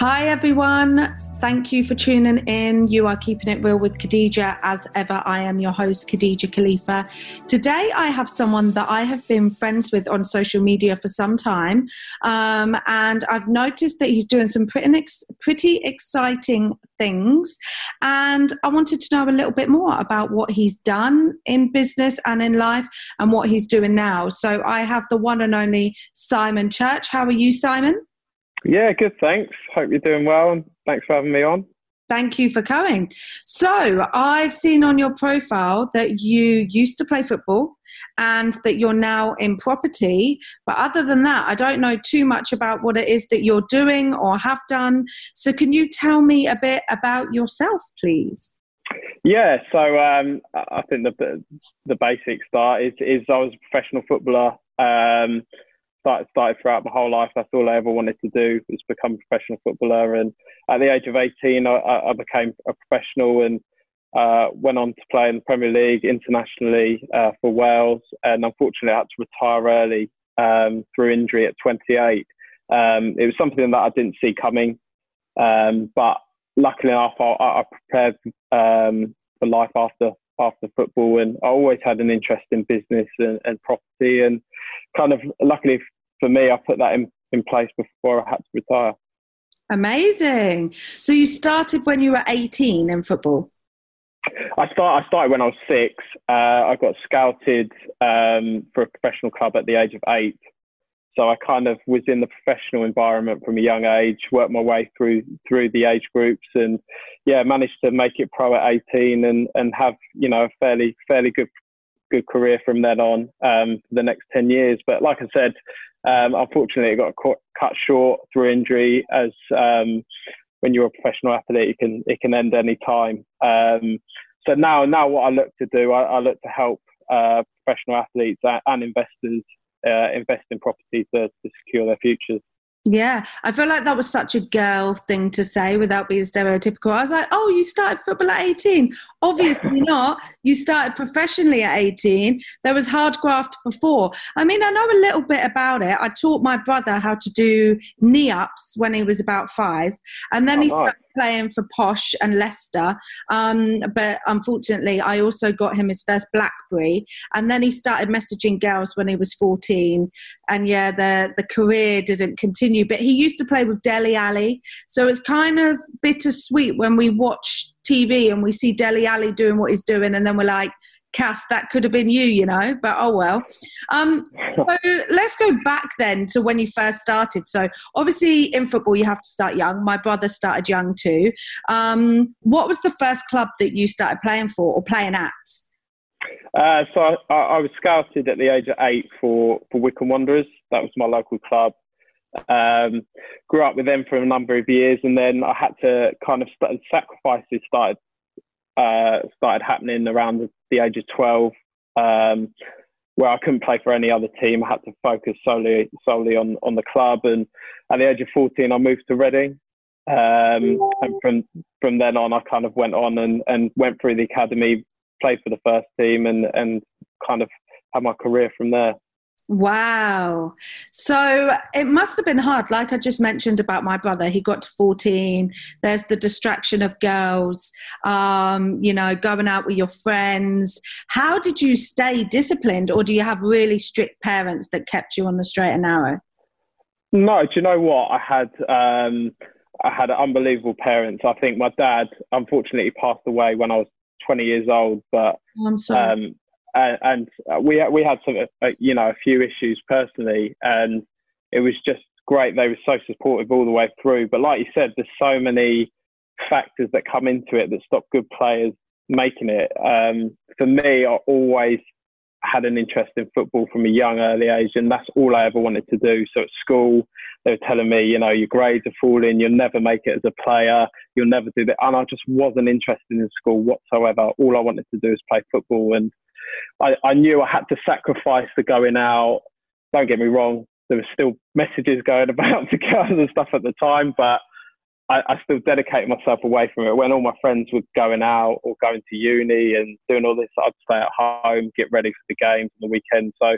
Hi, everyone. Thank you for tuning in. You are keeping it real with Khadija. As ever, I am your host, Khadija Kalifa. Today, I have someone that I have been friends with on social media for some time. Um, and I've noticed that he's doing some pretty, pretty exciting things. And I wanted to know a little bit more about what he's done in business and in life and what he's doing now. So I have the one and only Simon Church. How are you, Simon? Yeah, good. Thanks. Hope you're doing well. And thanks for having me on. Thank you for coming. So, I've seen on your profile that you used to play football and that you're now in property. But other than that, I don't know too much about what it is that you're doing or have done. So, can you tell me a bit about yourself, please? Yeah, so um, I think the the basic start is is I was a professional footballer. Um, started, started throughout my whole life. That's all I ever wanted to do was become a professional footballer. And at the age of 18, I, I became a professional and uh, went on to play in the Premier League internationally uh, for Wales. And unfortunately, I had to retire early um, through injury at 28. Um, it was something that I didn't see coming. Um, but luckily enough, I, I prepared um, for life after after football, and I always had an interest in business and, and property, and kind of luckily for me, I put that in, in place before I had to retire. Amazing. So you started when you were 18 in football? I start. I started when I was six. Uh, I got scouted um, for a professional club at the age of eight. So I kind of was in the professional environment from a young age, worked my way through through the age groups, and yeah, managed to make it pro at 18 and and have you know a fairly fairly good good career from then on um, for the next 10 years. But like I said, um, unfortunately, it got cut short through injury. As um, when you're a professional athlete, it can it can end any time. Um, so now now what I look to do, I, I look to help uh, professional athletes and investors uh, invest in property to, to secure their futures. Yeah, I feel like that was such a girl thing to say without being stereotypical. I was like, oh, you started football at 18. Obviously not. You started professionally at 18. There was hard graft before. I mean, I know a little bit about it. I taught my brother how to do knee ups when he was about five. And then oh, he started playing for Posh and Leicester. Um, but unfortunately, I also got him his first Blackberry. And then he started messaging girls when he was 14. And yeah, the, the career didn't continue. But he used to play with Dele Alli. So it's kind of bittersweet when we watch TV and we see Dele Alli doing what he's doing. And then we're like, Cass, that could have been you, you know, but oh well. Um, so let's go back then to when you first started. So obviously in football you have to start young. My brother started young too. Um, what was the first club that you started playing for or playing at? Uh, so I, I, was scouted at the age of eight for, for Wycombe Wanderers. That was my local club. Um, grew up with them for a number of years, and then I had to kind of start, sacrifices started uh, started happening around the, the age of 12, um, where I couldn't play for any other team. I had to focus solely solely on on the club. And at the age of 14, I moved to Reading. Um, and from from then on, I kind of went on and, and went through the academy, played for the first team, and and kind of had my career from there. Wow. So it must have been hard. Like I just mentioned about my brother, he got to 14. There's the distraction of girls, um, you know, going out with your friends. How did you stay disciplined, or do you have really strict parents that kept you on the straight and narrow? No, do you know what? I had. Um, I had unbelievable parents. I think my dad, unfortunately, passed away when I was 20 years old. But oh, I'm sorry. Um, and, and we we had some uh, you know a few issues personally, and it was just great. They were so supportive all the way through. But like you said, there's so many factors that come into it that stop good players making it. Um, for me, I always had an interest in football from a young early age and that's all I ever wanted to do. So at school they were telling me, you know, your grades are falling, you'll never make it as a player, you'll never do that and I just wasn't interested in school whatsoever. All I wanted to do was play football and I, I knew I had to sacrifice the going out. Don't get me wrong, there were still messages going about to girls and stuff at the time, but I, I, still dedicated myself away from it. When all my friends were going out or going to uni and doing all this, I'd stay at home, get ready for the games on the weekend. So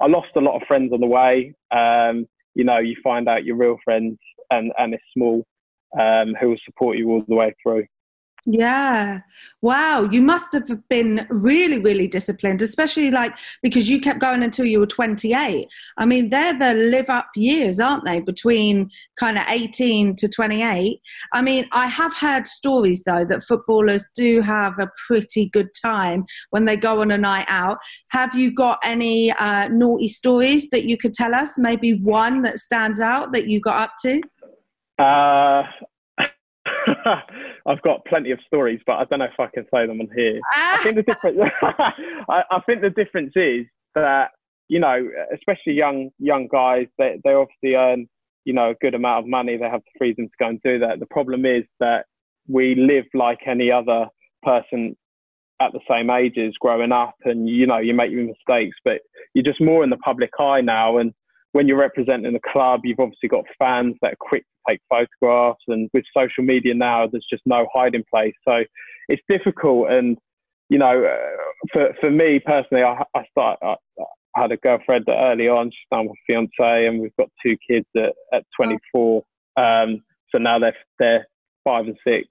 I lost a lot of friends on the way. Um, you know, you find out your real friends and, and it's small. um, who will support you all the way through. Yeah. Wow. You must have been really, really disciplined, especially like because you kept going until you were 28. I mean, they're the live up years, aren't they? Between kind of 18 to 28. I mean, I have heard stories though that footballers do have a pretty good time when they go on a night out. Have you got any uh, naughty stories that you could tell us? Maybe one that stands out that you got up to? Uh, I've got plenty of stories, but I don't know if I can say them on here. I think the difference. Ah. I, I, think the difference is that you know, especially young young guys, they they obviously earn you know a good amount of money. They have the freedom to go and do that. The problem is that we live like any other person at the same ages growing up, and you know you make your mistakes, but you're just more in the public eye now, and when you're representing the club, you've obviously got fans that are quick take photographs, and with social media now, there's just no hiding place. So it's difficult, and you know, uh, for for me personally, I, I start. I, I had a girlfriend early on. She's now my fiance, and we've got two kids at, at 24. Um, so now they're they're five and six.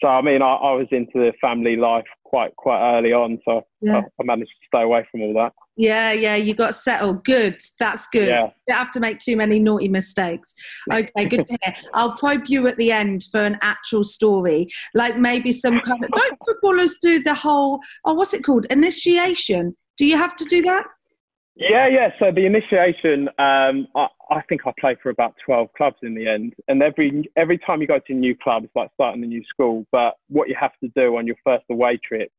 So I mean, I, I was into the family life quite quite early on, so yeah. I, I, managed to stay away from all that. Yeah, yeah, you got settled. Good, that's good. Yeah. You don't have to make too many naughty mistakes. Okay, good to hear. I'll probe you at the end for an actual story, like maybe some kind of. Don't footballers do the whole? Oh, what's it called? Initiation. Do you have to do that? Yeah, yeah. So the initiation, um, I, I, think I played for about twelve clubs in the end, and every every time you go to a new club, it's like starting a new school. But what you have to do on your first away trip,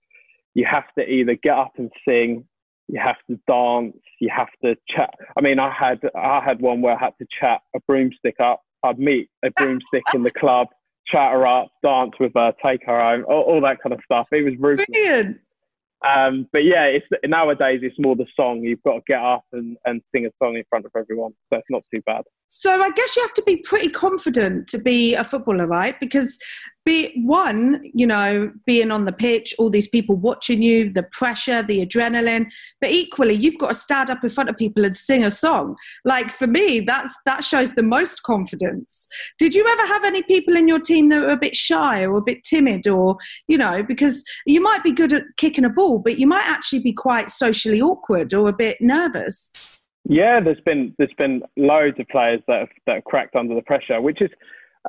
you have to either get up and sing, you have to dance, you have to chat. I mean, I had I had one where I had to chat a broomstick up. I'd meet a broomstick in the club, chat her up, dance with her, take her home, all, all that kind of stuff. It was ruthless. Brilliant. Um, but yeah, it's nowadays it's more the song. You've got to get up and, and sing a song in front of everyone, so it's not too bad. So I guess you have to be pretty confident to be a footballer, right? Because be one, you know, being on the pitch, all these people watching you, the pressure, the adrenaline, but equally you've got to stand up in front of people and sing a song. Like for me, that's that shows the most confidence. Did you ever have any people in your team that were a bit shy or a bit timid or, you know, because you might be good at kicking a ball, but you might actually be quite socially awkward or a bit nervous? Yeah, there's been there's been loads of players that have, that have cracked under the pressure, which is,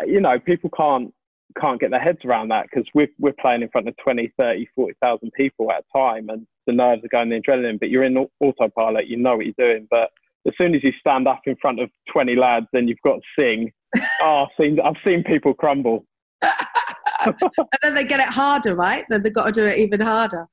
you know, people can't can't get their heads around that because we're, we're playing in front of 20, 30, 40,000 people at a time and the nerves are going the adrenaline, but you're in autopilot, you know what you're doing. But as soon as you stand up in front of 20 lads then you've got to sing, oh, I've seen, I've seen people crumble. and then they get it harder, right? Then they've got to do it even harder.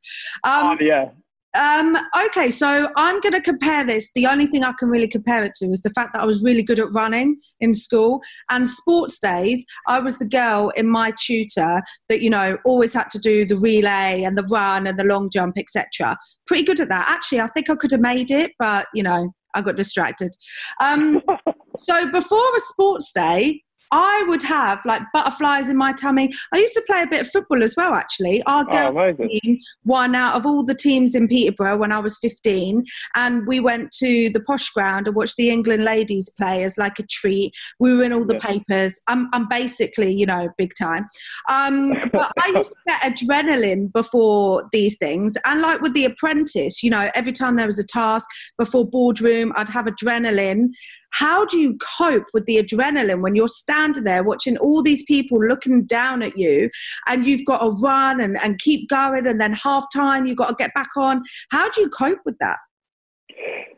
Um, oh, yeah. Um, okay, so I'm going to compare this. The only thing I can really compare it to is the fact that I was really good at running in school and sports days. I was the girl in my tutor that you know always had to do the relay and the run and the long jump, etc. Pretty good at that. Actually, I think I could have made it, but you know I got distracted. Um, so before a sports day, I would have like butterflies in my tummy. I used to play a bit of football as well, actually. Our oh, girl team won out of all the teams in Peterborough when I was 15. And we went to the posh ground and watched the England ladies play as like a treat. We were in all the yeah. papers. I'm, I'm basically, you know, big time. Um, but I used to get adrenaline before these things. And like with The Apprentice, you know, every time there was a task before boardroom, I'd have adrenaline how do you cope with the adrenaline when you're standing there watching all these people looking down at you and you've got to run and, and keep going and then half time you've got to get back on? How do you cope with that?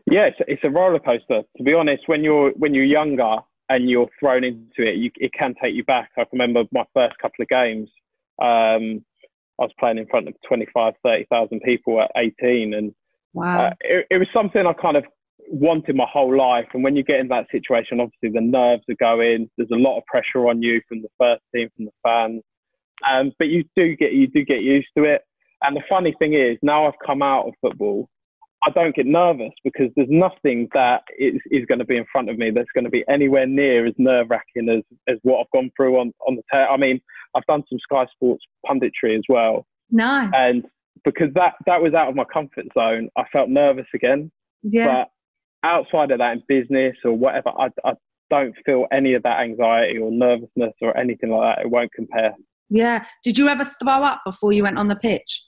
Yeah, it's, it's a roller coaster. To be honest, when you're when you're younger and you're thrown into it, you, it can take you back. I remember my first couple of games. Um, I was playing in front of 25, 30,000 people at 18. And wow. Uh, it, it, was something I kind of wanted my whole life. And when you get in that situation, obviously the nerves are going. There's a lot of pressure on you from the first team, from the fans. Um, but you do get you do get used to it. And the funny thing is, now I've come out of football, I don't get nervous because there's nothing that is, is going to be in front of me that's going to be anywhere near as nerve wracking as, as what I've gone through on, on the tail. I mean, I've done some Sky Sports punditry as well. Nice. And because that, that was out of my comfort zone, I felt nervous again. Yeah. But outside of that in business or whatever, I, I, don't feel any of that anxiety or nervousness or anything like that. It won't compare. Yeah. Did you ever throw up before you went on the pitch?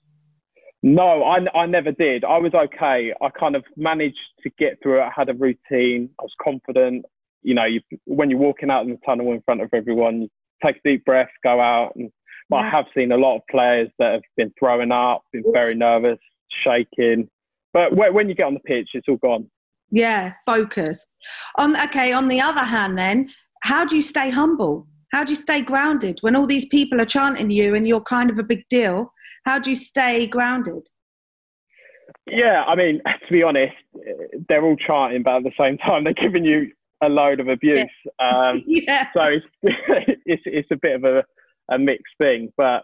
No, I, I never did. I was okay. I kind of managed to get through it. I had a routine. I was confident. You know, you, when you're walking out in the tunnel in front of everyone, you take a deep breath, go out. And but yeah. I have seen a lot of players that have been throwing up, been very nervous, shaking. But when you get on the pitch, it's all gone. Yeah, focus. On okay. On the other hand, then, how do you stay humble? How do you stay grounded when all these people are chanting you and you're kind of a big deal? How do you stay grounded? Yeah, I mean, to be honest, they're all chanting, but at the same time, they're giving you a load of abuse. Yeah. Um, yeah. So it's, it's, it's a bit of a, a mixed thing. But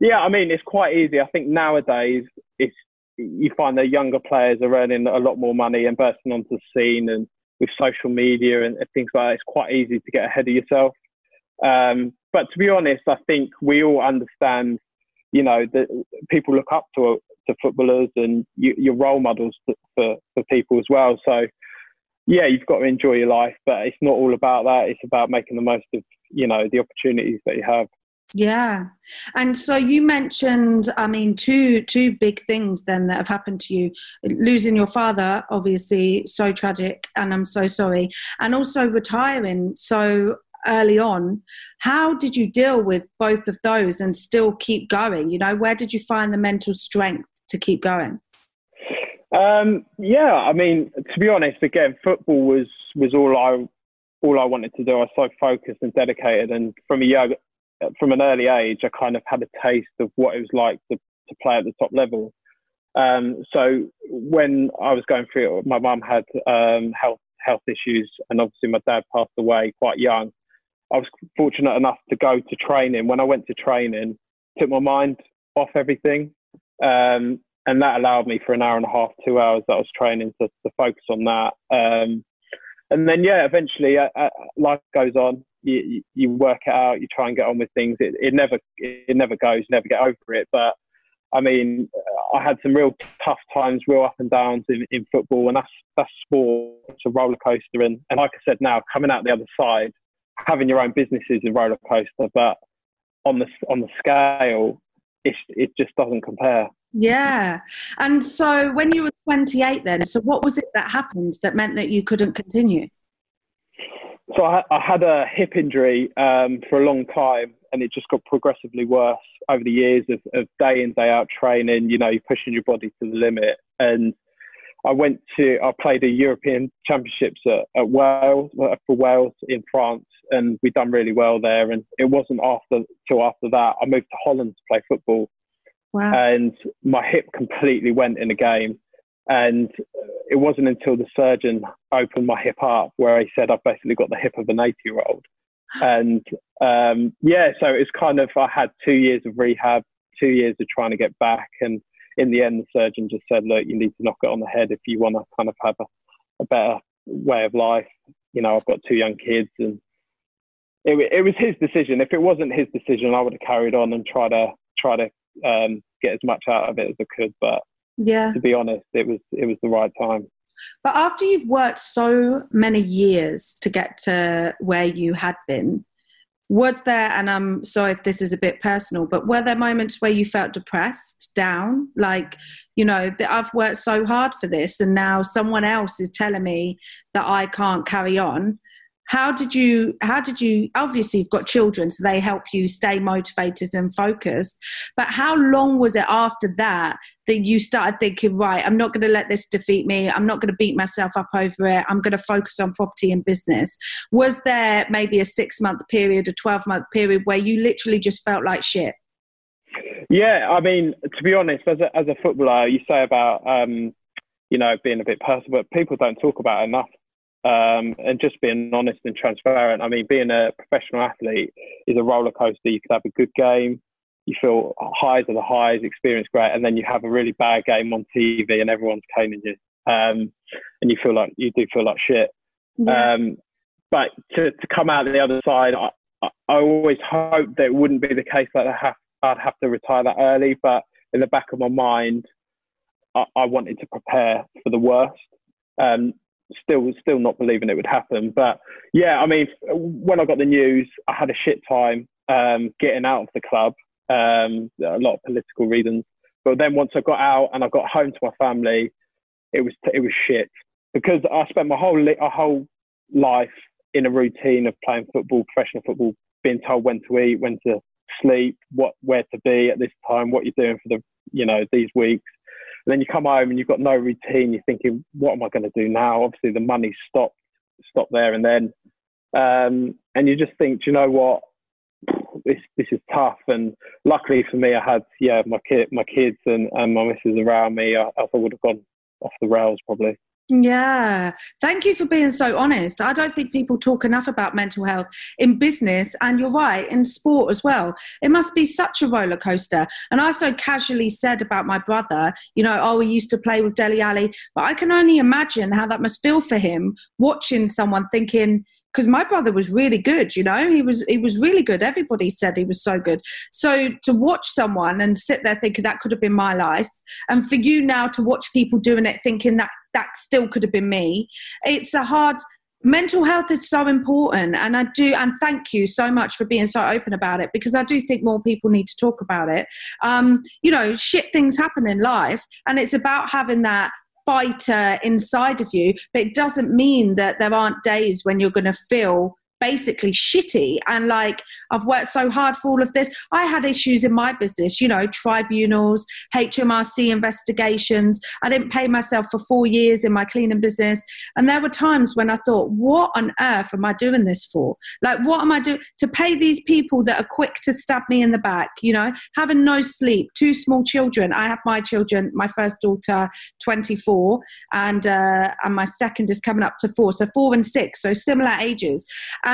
yeah, I mean, it's quite easy. I think nowadays, it's you find that younger players are earning a lot more money and bursting onto the scene and with social media and things like that, it's quite easy to get ahead of yourself. Um, but to be honest, I think we all understand, you know, that people look up to to footballers and you, you're role models for, for people as well. So, yeah, you've got to enjoy your life, but it's not all about that. It's about making the most of, you know, the opportunities that you have. Yeah. And so you mentioned, I mean, two two big things then that have happened to you. Losing your father, obviously, so tragic, and I'm so sorry. And also retiring so early on. How did you deal with both of those and still keep going? You know, where did you find the mental strength to keep going? Um, yeah, I mean, to be honest, again, football was was all I all I wanted to do. I was so focused and dedicated, and from a young, from an early age, I kind of had a taste of what it was like to, to play at the top level. Um, so when I was going through it, my mum had um, health health issues, and obviously my dad passed away quite young. I was fortunate enough to go to training. When I went to training, took my mind off everything, um, and that allowed me for an hour and a half, two hours that I was training to, to focus on that. And then yeah, eventually uh, uh, life goes on. You, you work it out. You try and get on with things. It, it never it never goes. never get over it. But I mean, I had some real tough times, real up and downs in, in football, and that's that's sport. It's a roller coaster, and, and like I said, now coming out the other side, having your own business is a roller coaster, but on the on the scale, it it just doesn't compare. Yeah. And so when you were 28 then, so what was it that happened that meant that you couldn't continue? So I, I had a hip injury um, for a long time and it just got progressively worse over the years of, of day in, day out training. You know, you're pushing your body to the limit. And I went to, I played a European Championships at, at Wales, uh, for Wales in France and we'd done really well there. And it wasn't after till after that I moved to Holland to play football, wow. and my hip completely went in the game. And it wasn't until the surgeon opened my hip up where he said I've basically got the hip of an 80 year old. And um, yeah, so it's kind of I had two years of rehab, two years of trying to get back, and in the end, the surgeon just said, "Look, you need to knock it on the head if you want to kind of have a, a better way of life." You know, I've got two young kids, and it, it was his decision. If it wasn't his decision, I would have carried on and try to try to um, get as much out of it as I could. But yeah, to be honest, it was it was the right time. But after you've worked so many years to get to where you had been, was there, and I'm sorry if this is a bit personal, but were there moments where you felt depressed, down? Like, you know, that I've worked so hard for this and now someone else is telling me that I can't carry on how did you how did you obviously you've got children so they help you stay motivated and focused but how long was it after that that you started thinking right i'm not going to let this defeat me. I'm not going to beat myself up over it. I'm going to focus on property and business. Was there maybe a six month period a 12 month period where you literally just felt like shit? Yeah i mean to be honest as a, as a footballer you say about um, you know being a bit personal but people don't talk about enough um, and just being honest and transparent. I mean, being a professional athlete is a roller coaster. You could have a good game, you feel highs are the highs, experience great, and then you have a really bad game on TV and everyone's caning you, um, and you feel like you do feel like shit. Yeah. Um, but to, to come out the other side, I, I always hoped that it wouldn't be the case that I have, I'd have to retire that early. But in the back of my mind, I, I wanted to prepare for the worst. Um, still still not believing it would happen. But yeah, I mean, when I got the news, I had a shit time um, getting out of the club. Um, a lot of political reasons. But then once I got out and I got home to my family, it was it was shit because I spent my whole a whole life in a routine of playing football, professional football, being told when to eat, when to sleep, what where to be at this time, what you're doing for the you know these weeks. And then you come home and you've got no routine. You're thinking, what am I going to do now? Obviously, the money stopped stopped there and then, um, and you just think, do you know what? This this is tough. And luckily for me, I had yeah my kid my kids and, and my missus around me. I, I would have gone off the rails probably. Yeah. Thank you for being so honest. I don't think people talk enough about mental health in business, and you're right, in sport as well. It must be such a roller coaster. And I so casually said about my brother, you know, oh, we used to play with Dele Alli, but I can only imagine how that must feel for him watching someone thinking, because my brother was really good you know? He was he was really good. Everybody said he was so good. So to watch someone and sit there thinking that could have been my life and for you now to watch people doing it thinking that that still could have been me it's a hard mental health is so important and i do and thank you so much for being so open about it because i do think more people need to talk about it. Um, you know shit things happen in life and it's about having that fighter inside of you, but it doesn't mean that there aren't days when you're going to feel basically shitty and like I've worked so hard for all of this. I had issues in my business, you know, tribunals, HMRC investigations. I didn't pay myself for four years in my cleaning business. And there were times when I thought, what on earth am I doing this for? Like, what am I doing to pay these people that are quick to stab me in the back, you know, having no sleep, two small children. I have my children, my first daughter, 24, and, uh, and my second is coming up to four. So four and six, so similar ages.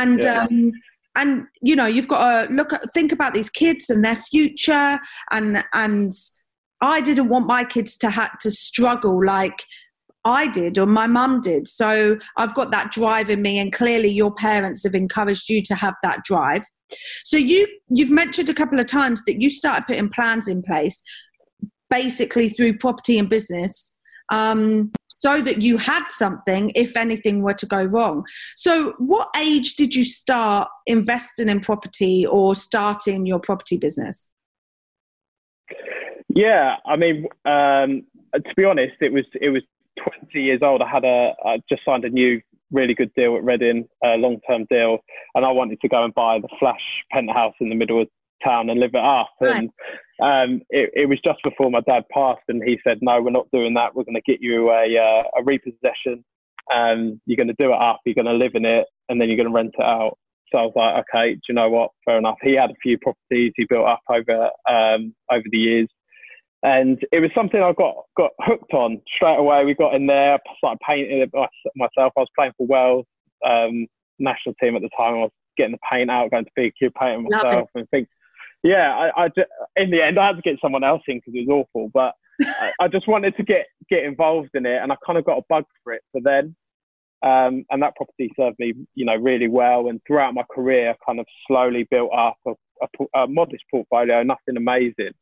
And yeah. um, and you know you've got to look at think about these kids and their future and and I didn't want my kids to have to struggle like I did or my mum did. So I've got that drive in me, and clearly your parents have encouraged you to have that drive. So you you've mentioned a couple of times that you started putting plans in place, basically through property and business, um, so that you had something if anything were to go wrong. So, what age did you start investing in property or starting your property business? Yeah, I mean, um, to be honest, it was it was 20 years old. I had a I just signed a new really good deal at Reading, a long term deal, and I wanted to go and buy the flash penthouse in the middle of town and live it up. And um, it, it, was just before my dad passed, and he said, "No, we're not doing that. We're going to get you a, uh, a repossession. Um, you're going to do it up. You're going to live in it, and then you're going to rent it out." So I was like, "Okay, do you know what? Fair enough." He had a few properties he built up over um, over the years, and it was something I got got hooked on straight away. We got in there, started painting it myself. I was playing for Wales um, national team at the time. I was getting the paint out, going to B&Q painting myself, and think yeah, I, I in the end I had to get someone else in because it was awful, but I, I, just wanted to get get involved in it, and I kind of got a bug for it for then. Um, and that property served me, you know, really well. And throughout my career, I kind of slowly built up a, a, a modest portfolio, nothing amazing.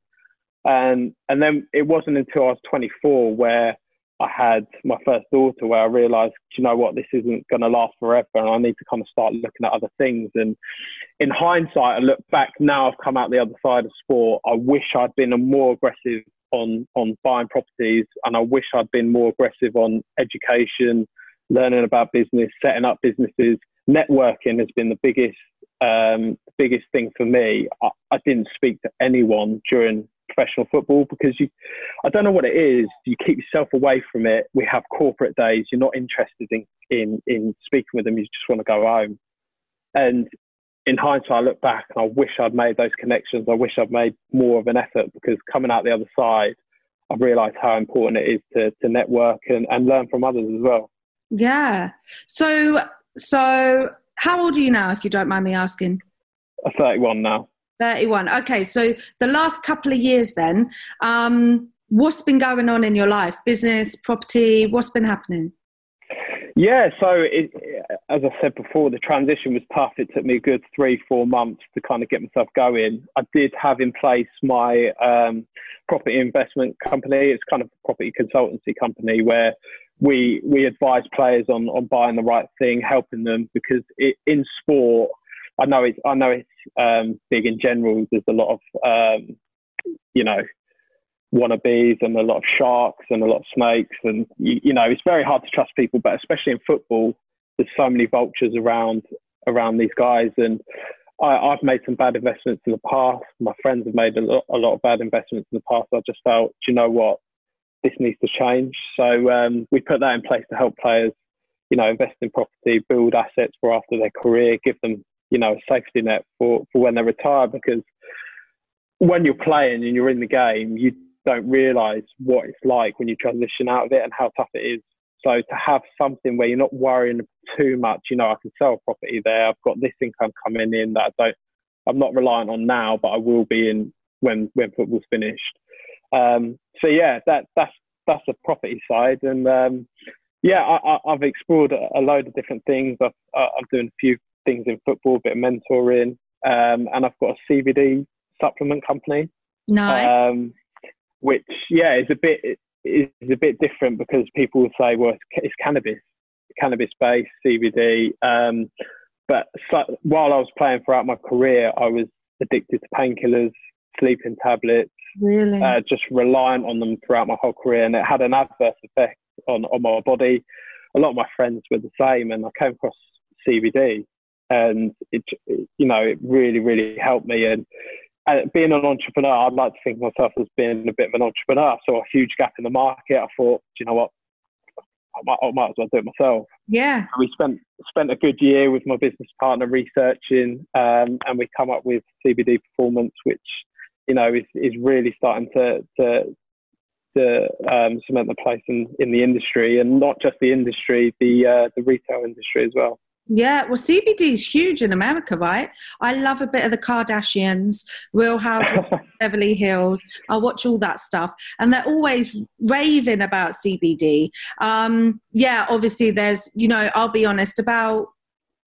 And and then it wasn't until I was 24 where I had my first daughter where I realized, you know what, this isn't going to last forever and I need to kind of start looking at other things. And in hindsight, I look back now, I've come out the other side of sport. I wish I'd been a more aggressive on, on buying properties and I wish I'd been more aggressive on education, learning about business, setting up businesses. Networking has been the biggest, um, biggest thing for me. I, I didn't speak to anyone during professional football because you, I don't know what it is. You keep yourself away from it. We have corporate days. You're not interested in in in speaking with them. You just want to go home. And in hindsight, I look back and I wish I'd made those connections. I wish I'd made more of an effort because coming out the other side, I've realised how important it is to to network and, and learn from others as well. Yeah. So so how old are you now, if you don't mind me asking? I'm 31 now. 31. Okay, so the last couple of years then, um, what's been going on in your life? Business, property, what's been happening? Yeah, so it, as I said before, the transition was tough. It took me a good three, four months to kind of get myself going. I did have in place my um, property investment company. It's kind of a property consultancy company where we we advise players on on buying the right thing, helping them because it, in sport, I know it's I know it's um, big in general. There's a lot of um, you know wannabes and a lot of sharks and a lot of snakes, and you, you know it's very hard to trust people. But especially in football, there's so many vultures around around these guys, and I, have made some bad investments in the past. My friends have made a lot, a lot of bad investments in the past. I just felt, do you know what? This needs to change. So um, we put that in place to help players, you know, invest in property, build assets for after their career, give them, you know, a safety net for, for when they retire. Because when you're playing and you're in the game, you don't realise what it's like when you transition out of it and how tough it is. So to have something where you're not worrying too much, you know, I can sell property there. I've got this income coming in that I don't, I'm not reliant on now, but I will be in when when football's finished. Um, so yeah, that that's that's the property side, and um, yeah, I, have explored a, load of different things. i am doing a few things in football, a bit of mentoring, um, and I've got a CBD supplement company. Nice. Um, which yeah is a bit is a bit different because people will say, well, it's, cannabis, cannabis based CBD. Um, but so, while I was playing throughout my career, I was addicted to painkillers, sleeping tablets, really, uh, just reliant on them throughout my whole career, and it had an adverse effect on on my body. A lot of my friends were the same, and I came across CBD, and it, you know, it really, really helped me. And uh, being an entrepreneur, I'd like to think of myself as being a bit of an entrepreneur. I saw a huge gap in the market. I thought, you know what? I might, I might as well do it myself. Yeah. We spent spent a good year with my business partner researching, um, and we come up with CBD Performance, which you know is, is really starting to to to um, cement the place in, in the industry, and not just the industry, the uh, the retail industry as well. Yeah, well, CBD is huge in America, right? I love a bit of the Kardashians, Real House, Beverly Hills. I watch all that stuff, and they're always raving about CBD. Um, yeah, obviously, there's, you know, I'll be honest, about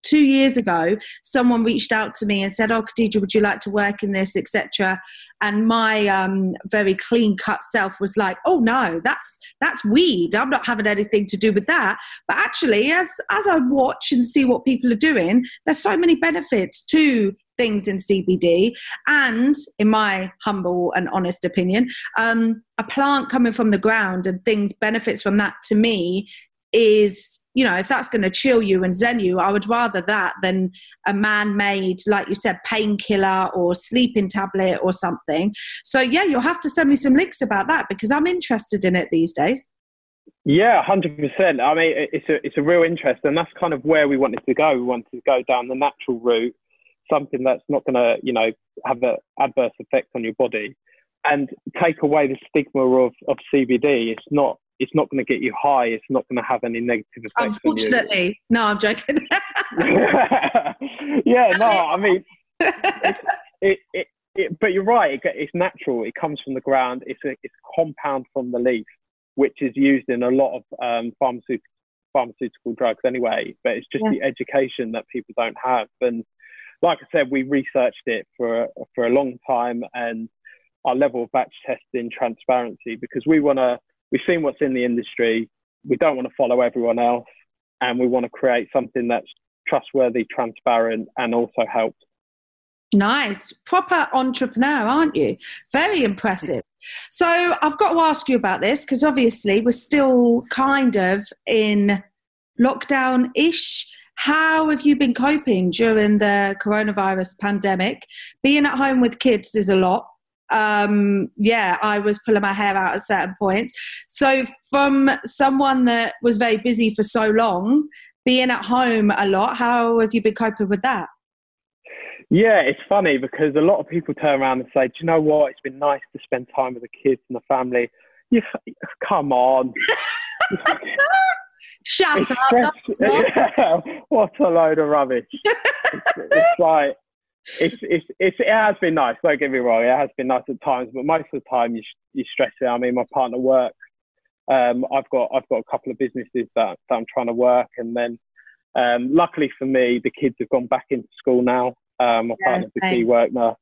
two years ago, someone reached out to me and said, "Oh, Khadija, would you like to work in this, etc." And my um, very clean cut self was like, "Oh no, that's that's weed. I'm not having anything to do with that." But actually, as as I watch and see what people are doing, there's so many benefits to things in CBD, and in my humble and honest opinion, um, a plant coming from the ground and things benefits from that to me is you know if that's going to chill you and zen you i would rather that than a man-made like you said painkiller or sleeping tablet or something. So yeah you'll have to send me some links about that because i'm interested in it these days. Yeah 100% i mean it's a it's a real interest and that's kind of where we wanted to go. We wanted to go down the natural route something that's not going to you know have an adverse effect on your body. And take away the stigma of, of cbd it's not it's not going to get you high. It's not going to have any negative effects. Unfortunately, no, I'm joking. yeah, no, I mean, it, it, it, but you're right. It, it's natural. It comes from the ground. It's a, it's a compound from the leaf, which is used in a lot of um, pharmaceutical pharmaceutical drugs anyway. But it's just yeah. the education that people don't have. And like I said, we researched it for for a long time, and our level of batch testing, transparency, because we want to we've seen what's in the industry. We don't want to follow everyone else, and we want to create something that's trustworthy, transparent, and also helps. Nice, proper entrepreneur, aren't you? Very impressive. So, I've got to ask you about this because obviously we're still kind of in lockdown ish. How have you been coping during the coronavirus pandemic? Being at home with kids is a lot um, yeah, I was pulling my hair out at certain points. So, from someone that was very busy for so long, being at home a lot, how have you been coping with that? Yeah, it's funny because a lot of people turn around and say, "Do you know what? It's been nice to spend time with the kids and the family." You come on. Shut it's up. yeah, what a load of rubbish. it's, it's like it's, it's, it's, it has been nice. Don't get me wrong. It has been nice at times, but most of the time you, you stress it. I mean, my partner works. Um, I've got, I've got a couple of businesses that, that I'm trying to work. And then, um, luckily for me, the kids have gone back into school now. Um, my yeah, partner's a key worker.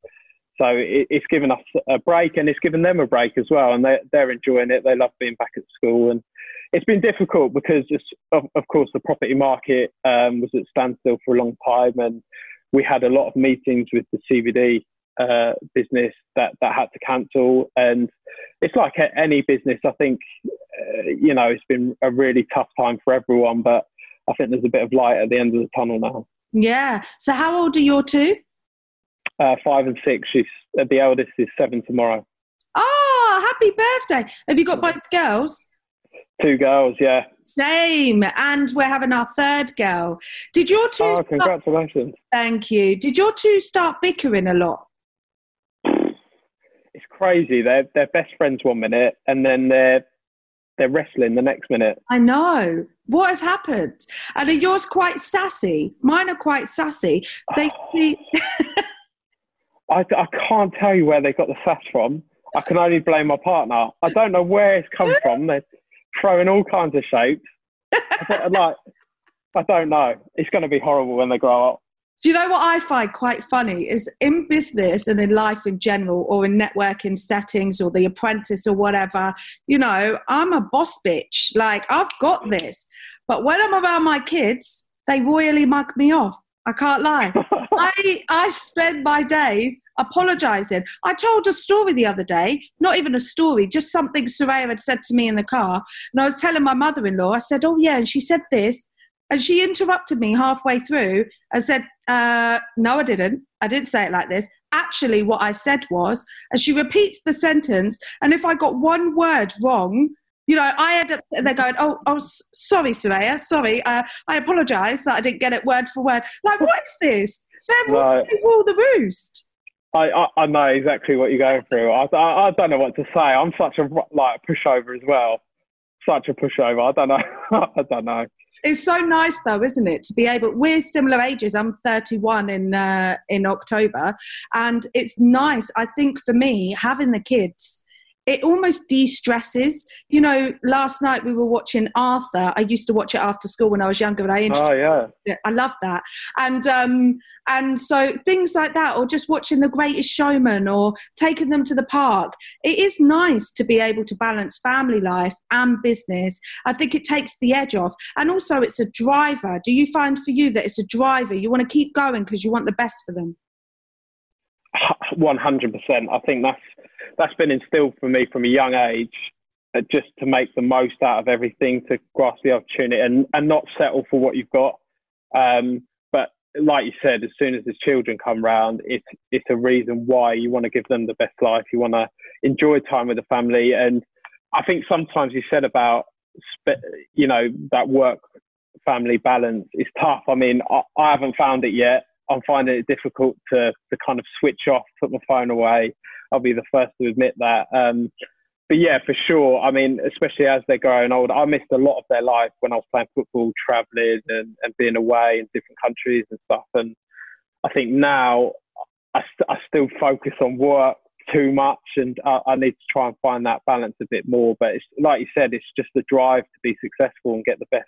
So it, it's given us a break and it's given them a break as well. And they, they're enjoying it. They love being back at school. And it's been difficult because, of, of course, the property market um, was at standstill for a long time, and we had a lot of meetings with the CBD uh, business that that had to cancel. And it's like any business. I think uh, you know it's been a really tough time for everyone, but I think there's a bit of light at the end of the tunnel now. Yeah. So how old are your two? Uh, five and six. She's uh, the eldest is seven tomorrow. Oh, happy birthday! Have you got both girls? Two girls, yeah. Same. And we're having our third girl. Did your two. Oh, congratulations. Start, thank you. Did your two start bickering a lot? It's crazy. They're, they're best friends one minute and then they're, they're wrestling the next minute. I know. What has happened? And are yours quite sassy? Mine are quite sassy. They see. I, I can't tell you where they got the sass from. I can only blame my partner. I don't know where it's come from. They're throwing all kinds of shapes. like, I don't know. It's going to be horrible when they grow up. Do you know what I find quite funny is in business and in life in general, or in networking settings, or the apprentice, or whatever. You know, I'm a boss bitch. Like I've got this, but when I'm around my kids, they royally mug me off. I can't lie. I I spend my days apologizing. I told a story the other day, not even a story, just something Soraya had said to me in the car. And I was telling my mother in law, I said, Oh, yeah. And she said this. And she interrupted me halfway through and said, uh, No, I didn't. I didn't say it like this. Actually, what I said was, and she repeats the sentence. And if I got one word wrong, you know, I end up sitting there going, "Oh, oh, sorry, Soraya, sorry. Uh, I apologise that I didn't get it word for word." Like, what is this? They're right. rule the roost. I, I, I, know exactly what you're going through. I, I, I, don't know what to say. I'm such a like pushover as well. Such a pushover. I don't know. I don't know. It's so nice though, isn't it, to be able? We're similar ages. I'm 31 in uh, in October, and it's nice. I think for me, having the kids it almost de-stresses. You know, last night we were watching Arthur. I used to watch it after school when I was younger, but I oh yeah, it. I love that. And um, and so things like that, or just watching The Greatest Showman, or taking them to the park. It is nice to be able to balance family life and business. I think it takes the edge off, and also it's a driver. Do you find for you that it's a driver? You want to keep going because you want the best for them. One hundred percent. I think that's that's been instilled for me from a young age, uh, just to make the most out of everything, to grasp the opportunity, and and not settle for what you've got. Um, but like you said, as soon as the children come round, it's it's a reason why you want to give them the best life. You want to enjoy time with the family, and I think sometimes you said about you know that work family balance is tough. I mean, I, I haven't found it yet. I'm finding it difficult to, to kind of switch off, put my phone away. I'll be the first to admit that. Um, but yeah, for sure. I mean, especially as they're growing older, I missed a lot of their life when I was playing football, traveling and, and being away in different countries and stuff. And I think now I, st- I still focus on work too much and I, I, need to try and find that balance a bit more. But it's like you said, it's just the drive to be successful and get the best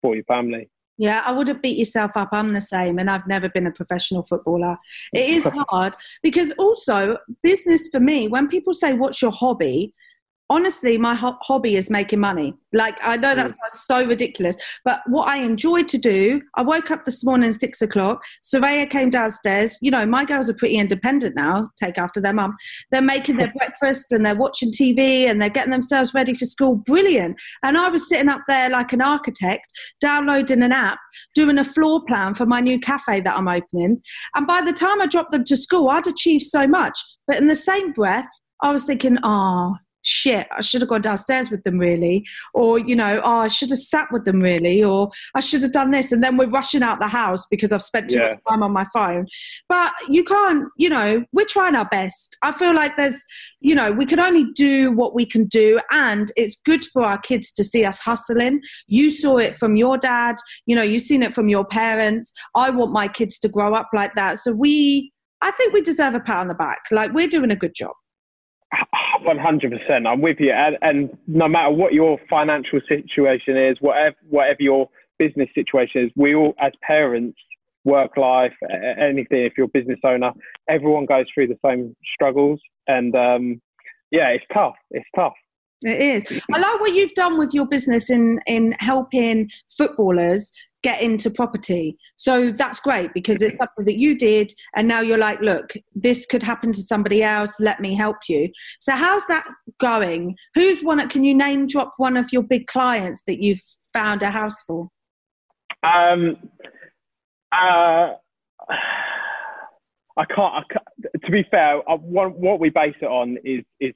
for your family. Yeah, I would have beat yourself up. I'm the same, and I've never been a professional footballer. It is hard because also, business for me, when people say, What's your hobby? Honestly, my ho- hobby is making money. Like, I know that's mm. so ridiculous, but what I enjoyed to do, I woke up this morning at six o'clock. Soraya came downstairs. You know, my girls are pretty independent now, take after their mum. They're making their breakfast and they're watching TV and they're getting themselves ready for school. Brilliant. And I was sitting up there like an architect, downloading an app, doing a floor plan for my new cafe that I'm opening. And by the time I dropped them to school, I'd achieved so much. But in the same breath, I was thinking, oh, shit, I should have gone downstairs with them really. Or, you know, oh, I should have sat with them really. Or I should have done this. And then we're rushing out the house because I've spent too yeah. much time on my phone. But you can't, you know, we're trying our best. I feel like there's, you know, we can only do what we can do. And it's good for our kids to see us hustling. You saw it from your dad, you know, you've seen it from your parents. I want my kids to grow up like that. So we, I think we deserve a pat on the back. Like we're doing a good job. One hundred percent. I'm with you, and, and, no matter what your financial situation is, whatever whatever your business situation is, we all, as parents, work life, anything. If you're a business owner, everyone goes through the same struggles, and um, yeah, it's tough. It's tough. It is. I like what you've done with your business in in helping footballers get into property. So that's great because it's something that you did, and now you're like, look, this could happen to somebody else. Let me help you. So how's that going? Who's one? Can you name drop one of your big clients that you've found a house for? Um, uh, I can't, I can't. To be fair, I, what, what we base it on is is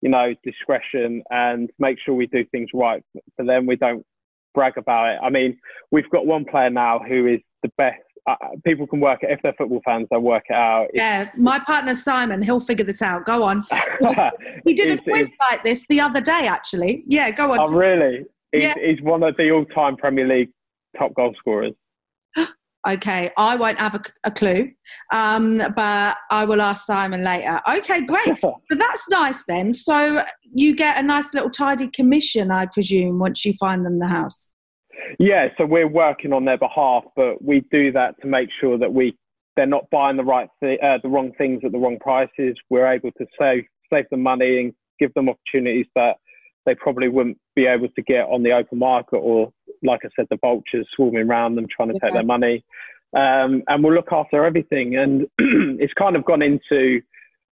you know discretion and make sure we do things right for them. We don't brag about it. I mean, we've got one player now who is the best. Uh, people can work it if they're football fans. They'll work it out. It's, yeah, my partner Simon, he'll figure this out. Go on. he did a quiz like this the other day, actually. Yeah, go on. Oh, really? He's, yeah. he's one of the all-time Premier League top goal scorers. Okay, I won't have a, a clue, um, but I will ask Simon later. Okay, great. so that's nice then. So you get a nice little tidy commission, I presume, once you find them the house. Yeah, so we're working on their behalf, but we do that to make sure that we they're not buying the right th- uh, the wrong things at the wrong prices. We're able to save save them money and give them opportunities that they probably wouldn't be able to get on the open market or like I said, the vultures swarming around them trying to take their money. Um, and we'll look after everything. And it's kind of gone into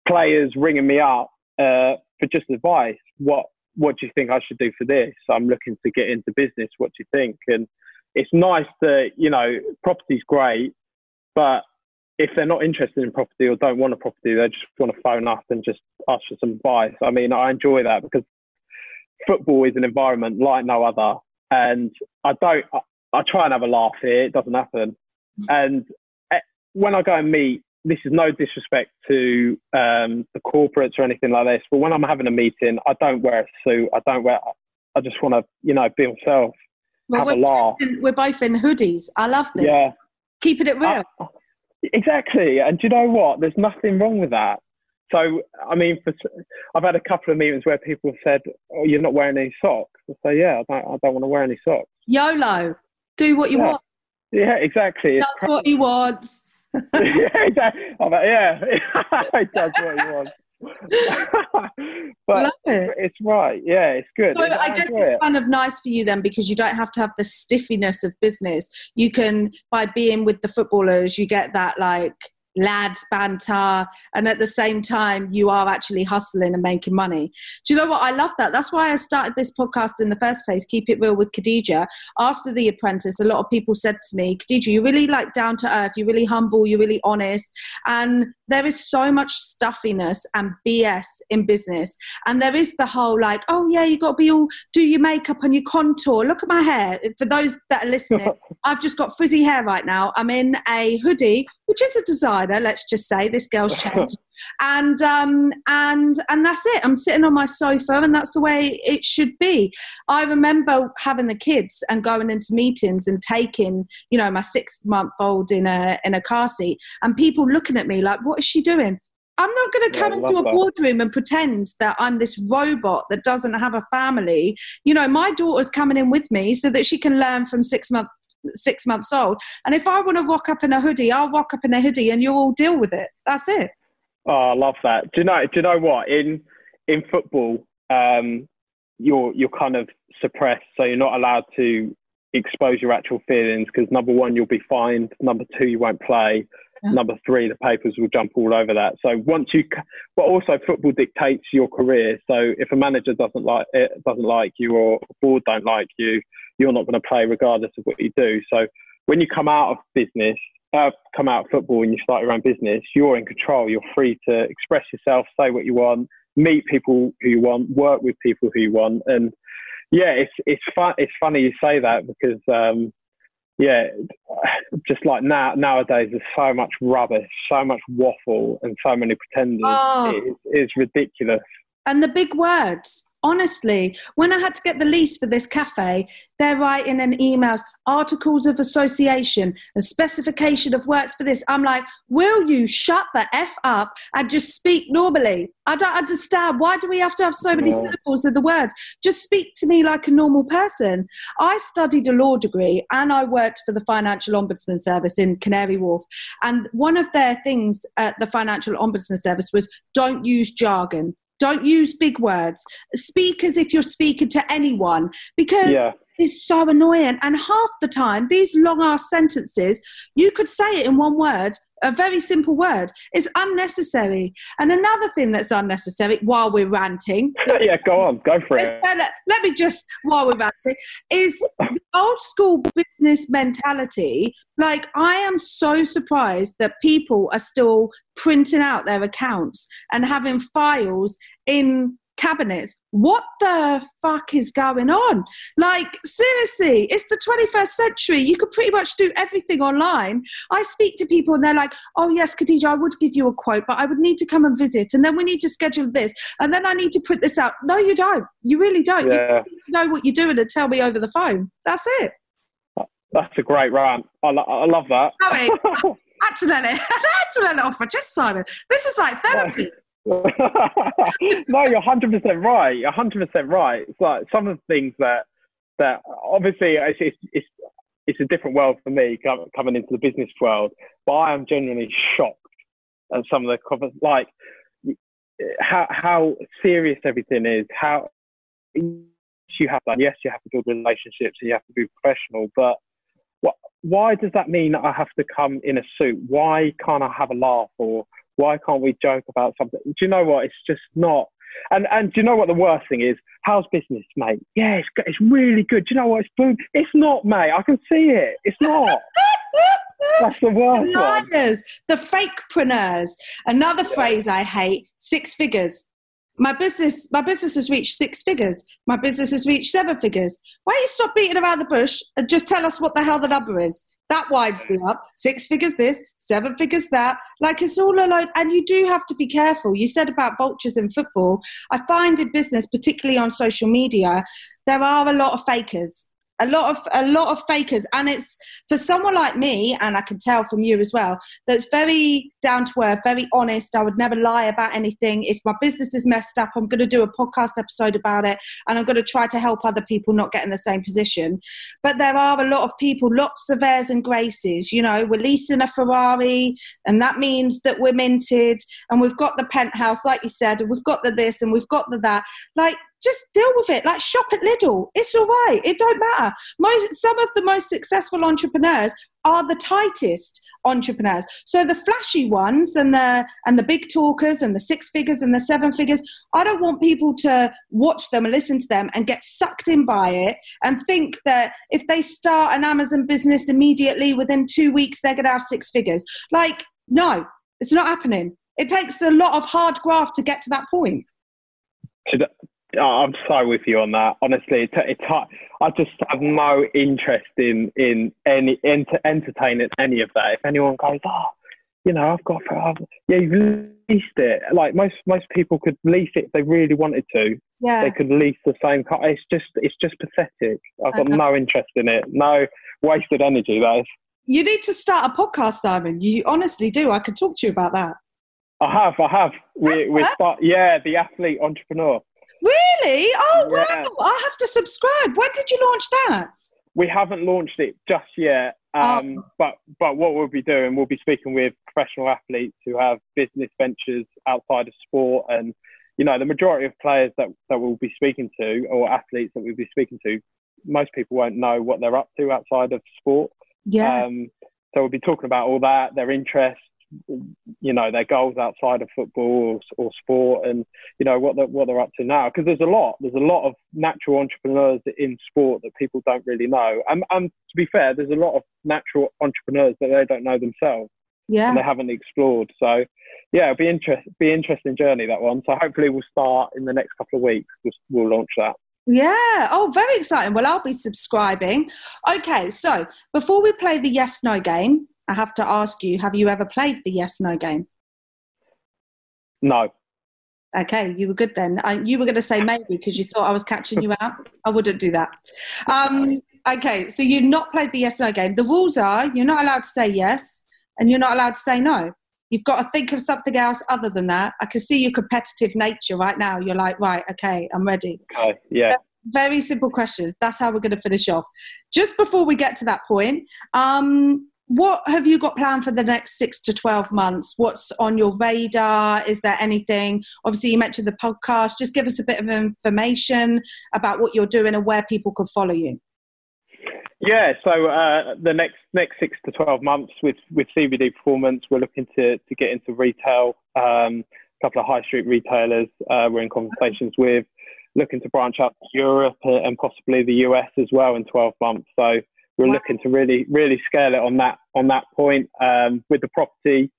players ringing me up uh, for just advice. What What do you think I should do for this? I'm looking to get into business. What do you think? And it's nice that you know property's great, but if they're not interested in property or don't want a property, they just want to phone up and just ask for some advice. I mean, I enjoy that because football is an environment like no other and I don't. I, I try and have a laugh here. It doesn't happen. And eh, when I go and meet, this is no disrespect to um, the corporates or anything like this, but when I'm having a meeting, I don't wear a suit. I don't wear. I just want to, you know, be myself, well, have a laugh. In, we're both in hoodies. I love this. Yeah, keeping it real. I, exactly. And do you know what? There's nothing wrong with that. So, I mean, for, I've had a couple of meetings where people have said, "Oh, you're not wearing any socks." I say, "Yeah, I don't, I don't want to wear any socks." YOLO, do what you yeah. want. Yeah, exactly. That's what he wants. yeah, exactly. Oh, like, yeah, that's what he wants. but it. it's right. Yeah, it's good. So I, I guess it's it. kind of nice for you then because you don't have to have the stiffiness of business. You can, by being with the footballers, you get that like lads banter and at the same time you are actually hustling and making money. Do you know what? I love that. That's why i started this podcast in the first place keep it real with khadija. After the apprentice a lot of people said to me khadija you're really like down to earth. You're really humble. You're really honest. And there is so much stuffiness and bs in business. And there is the whole like oh yeah you got to be all do your makeup and your contour. Look at my hair. For those that are listening i've just got frizzy hair right now. I'm in a hoodie which is a designer. Let's just say this girl's changed, and um, and and that's it. I'm sitting on my sofa, and that's the way it should be. I remember having the kids and going into meetings and taking, you know, my six month old in a in a car seat, and people looking at me like, "What is she doing?" I'm not going to come yeah, into a boardroom and pretend that I'm this robot that doesn't have a family. You know, my daughter's coming in with me so that she can learn from six months six months old. And if I want to rock up in a hoodie, I'll rock up in a hoodie and you'll deal with it. That's it. Oh, I love that. Do you know? Do you know what? In in football, um, you're you're kind of suppressed, so you're not allowed to expose your actual feelings because number one, you'll be fined. Number two, you won't play. Yeah. Number three, the papers will jump all over that. So once you, but also football dictates your career. So if a manager doesn't like it, doesn't like you, or board don't like you, you're not going to play regardless of what you do. So when you come out of business, uh, come out of football and you start your own business, you're in control. You're free to express yourself, say what you want, meet people who you want, work with people who you want, and yeah, it's it's fun. It's funny you say that because um, yeah, just like now nowadays, there's so much rubbish, so much waffle, and so many pretenders. Oh. It, it's ridiculous. And the big words honestly, when I had to get the lease for this cafe, they're writing in emails, articles of association, a specification of works for this. I'm like, will you shut the F up and just speak normally? I don't understand. Why do we have to have so many syllables in the words? Just speak to me like a normal person. I studied a law degree and I worked for the Financial Ombudsman Service in Canary Wharf. And one of their things at the Financial Ombudsman Service was don't use jargon Don't use big words. Speak as if you're speaking to anyone because Yeah. It's so annoying. And half the time, these long ass sentences, you could say it in one word, a very simple word, is unnecessary. And another thing that's unnecessary while we're ranting, yeah, go on, go for it. let, let me just while we're ranting, is the old school business mentality like i am so surprised that people are still printing out their accounts and having files in cabinets what the fuck is going on like seriously it's the 21st century you could pretty much do everything online i speak to people and they're like oh yes khadija i would give you a quote but i would need to come and visit and then we need to schedule this and then I need to put this out. No, you don't. You really don't. You need to know what you're doing and tell me over the phone. That's it. that's a great rant. I, lo- I love that. Sorry. had to let it, I had to let it off my chest, Simon. This is like therapy. no, you're hundred percent right. You're hundred percent right. It's like some of the things that that obviously it's it's it's, it's a different world for me coming into the business world, but I am genuinely shocked at some of the covers, like how how serious everything is. How you have that. Yes, you have to build relationships and you have to be professional, but what, why does that mean that I have to come in a suit? Why can't I have a laugh or why can't we joke about something? Do you know what? It's just not. And and do you know what the worst thing is? How's business, mate? Yeah, it's, it's really good. Do you know what? It's boom. It's not, mate. I can see it. It's not. That's the worst. Liars, the fakepreneurs. Another phrase I hate: six figures. My business, my business has reached six figures. My business has reached seven figures. Why don't you stop beating around the bush and just tell us what the hell the number is? That winds me up. Six figures this, seven figures that. Like it's all alone. And you do have to be careful. You said about vultures in football. I find in business, particularly on social media, there are a lot of fakers. A lot of a lot of fakers, and it's for someone like me, and I can tell from you as well, that's very down to earth, very honest. I would never lie about anything. If my business is messed up, I'm going to do a podcast episode about it, and I'm going to try to help other people not get in the same position. But there are a lot of people, lots of airs and graces. You know, we're leasing a Ferrari, and that means that we're minted, and we've got the penthouse, like you said, and we've got the this, and we've got the that. Like, just deal with it. Like, shop at Lidl. It's all right. It don't matter. Most, some of the most successful entrepreneurs are the tightest entrepreneurs. So the flashy ones and the and the big talkers and the six figures and the seven figures, I don't want people to watch them and listen to them and get sucked in by it and think that if they start an Amazon business immediately within 2 weeks they're going to have six figures. Like no, it's not happening. It takes a lot of hard graft to get to that point. Oh, I'm so with you on that. Honestly, it's, it's hard. I just have no interest in in any enter, entertaining any of that. If anyone goes, oh, you know, I've got, I've, yeah, you've leased it. Like most most people could lease it if they really wanted to. Yeah. They could lease the same car. It's just it's just pathetic. I've got no interest in it. No wasted energy. That is. You need to start a podcast, Simon. You honestly do. I could talk to you about that. I have, I have. We we start. Yeah, the athlete entrepreneur. Really? Oh Yeah. wow! I have to subscribe. When did you launch that? We haven't launched it just yet, um, Oh. but but what we'll be doing, we'll be speaking with professional athletes who have business ventures outside of sport, and you know the majority of players that that we'll be speaking to, or athletes that we'll be speaking to, most people won't know what they're up to outside of sport. Yeah. Um, so we'll be talking about all that, their interests, you know, their goals outside of football or, or sport, and you know what they're, what they're up to now. Because there's a lot, there's a lot of natural entrepreneurs in sport that people don't really know. And, and to be fair, there's a lot of natural entrepreneurs that they don't know themselves yeah. and they haven't explored. So yeah, it'll be interest, be interesting journey that one. So hopefully we'll start in the next couple of weeks. We'll, we'll launch that. Yeah. Oh, very exciting. Well, I'll be subscribing. Okay. So before we play the yes no game, I have to ask you have you ever played the yes no game? No, Okay. You were good then. Uh, you were going to say maybe because you thought I was catching you out. I wouldn't do that. Um, okay. So you've not played the yes no game. The rules are you're not allowed to say yes and you're not allowed to say no. You've got to think of something else other than that. I can see your competitive nature right now. You're like, right, okay, I'm ready. okay, yeah, very simple questions. That's how we're going to finish off. Just before we get to that point, um, what have you got planned for the next six to 12 months? What's on your radar? Is there anything? Obviously, you mentioned the podcast. Just give us a bit of information about what you're doing and where people could follow you. Yeah, so uh, the next next six to twelve months with with CBD Performance, we're looking to to get into retail. Um, a couple of high street retailers uh, we're in conversations with, looking to branch out to Europe and possibly the US as well in twelve months. So we're wow. looking to really really scale it on that on that point um, with the property.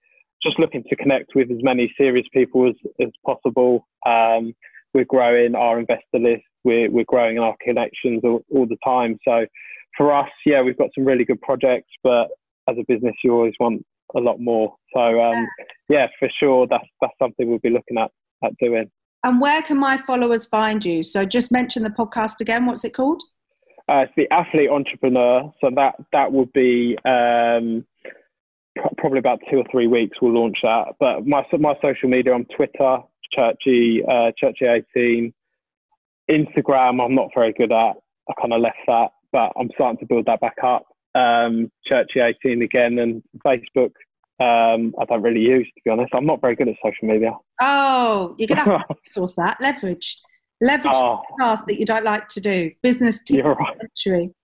Just looking to connect with as many serious people as as possible. Um, we're growing our investor list. We're we're growing our connections all, all the time. So for us, yeah, we've got some really good projects, but as a business, you always want a lot more. So um, yeah, for sure, that's that's something we'll be looking at at doing. And where can my followers find you? So just mention the podcast again. What's it called? Uh, it's the Athlete Entrepreneur. So that that would be um, probably about two or three weeks. We'll launch that. But my my social media on Twitter, Churchy uh, Churchy eighteen. Instagram, I'm not very good at. I kind of left that but I'm starting to build that back up. Um, Churchy 18 again and Facebook. Um, I don't really use, to be honest. I'm not very good at social media. Oh, you're to have to source that. Leverage. Leverage oh. the task that you don't like to do. Business to You're right. Century.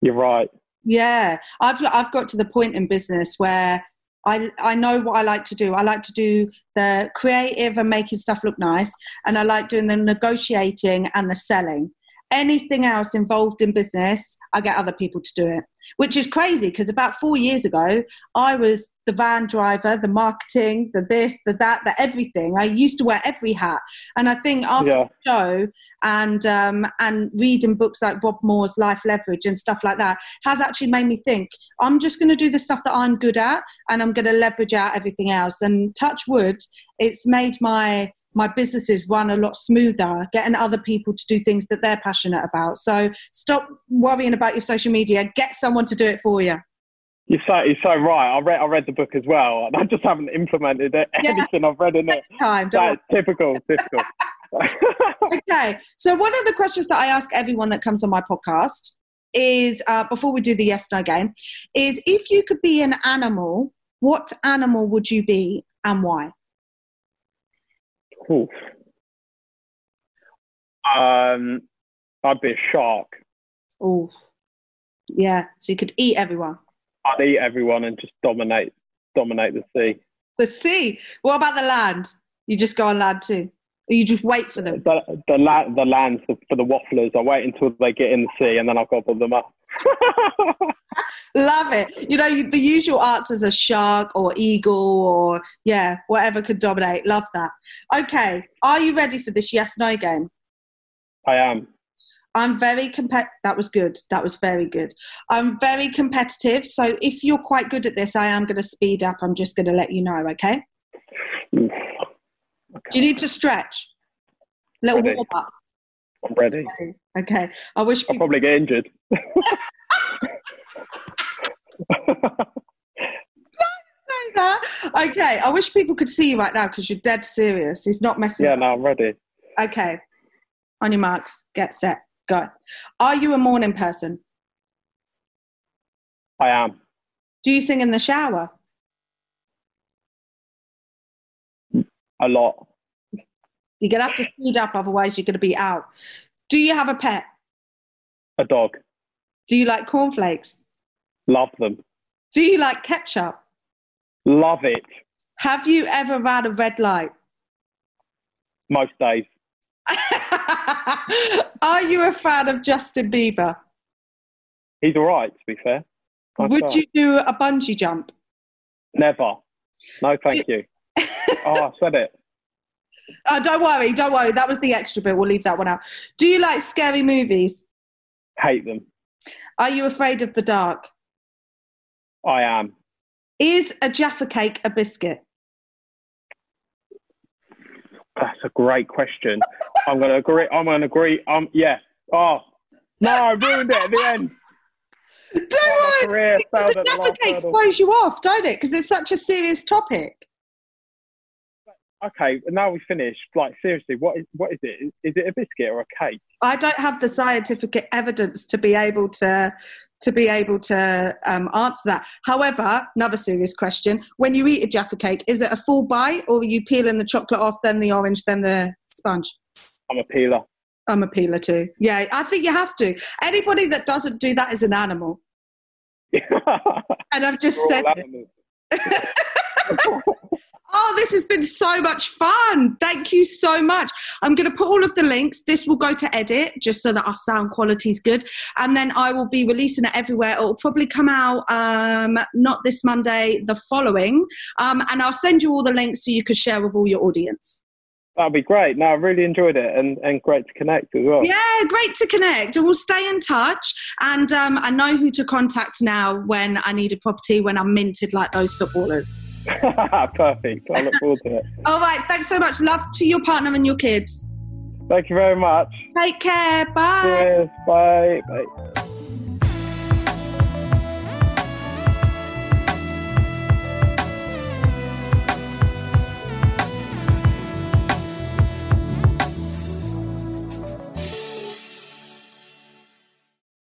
You're right. Yeah. I've, I've got to the point in business where I, I know what I like to do. I like to do the creative and making stuff look nice, and I like doing the negotiating and the selling anything else involved in business, I get other people to do it, which is crazy because about four years ago, I was the van driver, the marketing, the this, the that, the everything. I used to wear every hat, and I think after yeah. the show and um, and reading books like Rob Moore's Life Leverage and stuff like that has actually made me think I'm just going to do the stuff that I'm good at, and I'm going to leverage out everything else. And touch wood, it's made my my businesses run a lot smoother, getting other people to do things that they're passionate about. So stop worrying about your social media. Get someone to do it for you. You're so, you're so right. I read, I read the book as well. I just haven't implemented it, yeah. anything I've read in it. Time, don't typical, typical. okay. So one of the questions that I ask everyone that comes on my podcast is, uh, before we do the yes no game, is if you could be an animal, what animal would you be and why? Oof. Um, I'd be a shark. Oh, yeah. So you could eat everyone. I'd eat everyone and just dominate, dominate the sea. The sea. What about the land? You just go on land too. Or you just wait for them. The the, land, the land for, for the wafflers. I wait until they get in the sea and then I'll gobble them up. Love it. You know, the usual answers are shark or eagle or, yeah, whatever could dominate. Love that. Okay. Are you ready for this yes no game? I am. I'm very competitive. That was good. That was very good. I'm very competitive. So if you're quite good at this, I am going to speed up. I'm just going to let you know, okay? Mm. Do you need to stretch? Little warm up. I'm ready. Okay. I wish people... I'll probably get injured. okay, I wish people could see you right now because you're dead serious. He's not messing. Yeah, no, I'm ready. Okay, on your marks, get set, go. Are you a morning person? I am. Do you sing in the shower? A lot. You're gonna have to speed up, otherwise you're gonna be out. Do you have a pet? A dog. Do you like cornflakes? Love them. Do you like ketchup? Love it. Have you ever ran a red light? Most days. Are you a fan of Justin Bieber? He's all right, to be fair. Nice Would you do a bungee jump? Never. No, thank you. oh, I said it. Oh, don't worry, don't worry. That was the extra bit. We'll leave that one out. Do you like scary movies? Hate them. Are you afraid of the dark? I am. Is a Jaffa cake a biscuit? That's a great question. I'm going to agree. I'm going to agree. Um, yeah. Oh no, I ruined it at the end. Don't worry. The Jaffa cake throws you off, don't it? Because it's such a serious topic okay, now we finish. Like seriously, what is what it? Is, is it a biscuit or a cake? I don't have the scientific evidence to be able to to be able to um, answer that. However, another serious question: When you eat a Jaffa cake, is it a full bite, or are you peeling the chocolate off, then the orange, then the sponge? I'm a peeler. I'm a peeler too. Yeah, I think you have to. Anybody that doesn't do that is an animal. and I've just said it. Oh, this has been so much fun. Thank you so much. I'm going to put all of the links. This will go to edit just so that our sound quality is good. And then I will be releasing it everywhere. It will probably come out um, not this Monday, the following. Um, and I'll send you all the links so you can share with all your audience. That'd be great. No, I really enjoyed it and, and great to connect as well. Yeah, great to connect. And we'll stay in touch. And um, I know who to contact now when I need a property, when I'm minted like those footballers. Perfect. I look forward to it. All right. Thanks so much. Love to your partner and your kids. Thank you very much. Take care. Bye. Cheers. Bye. Bye.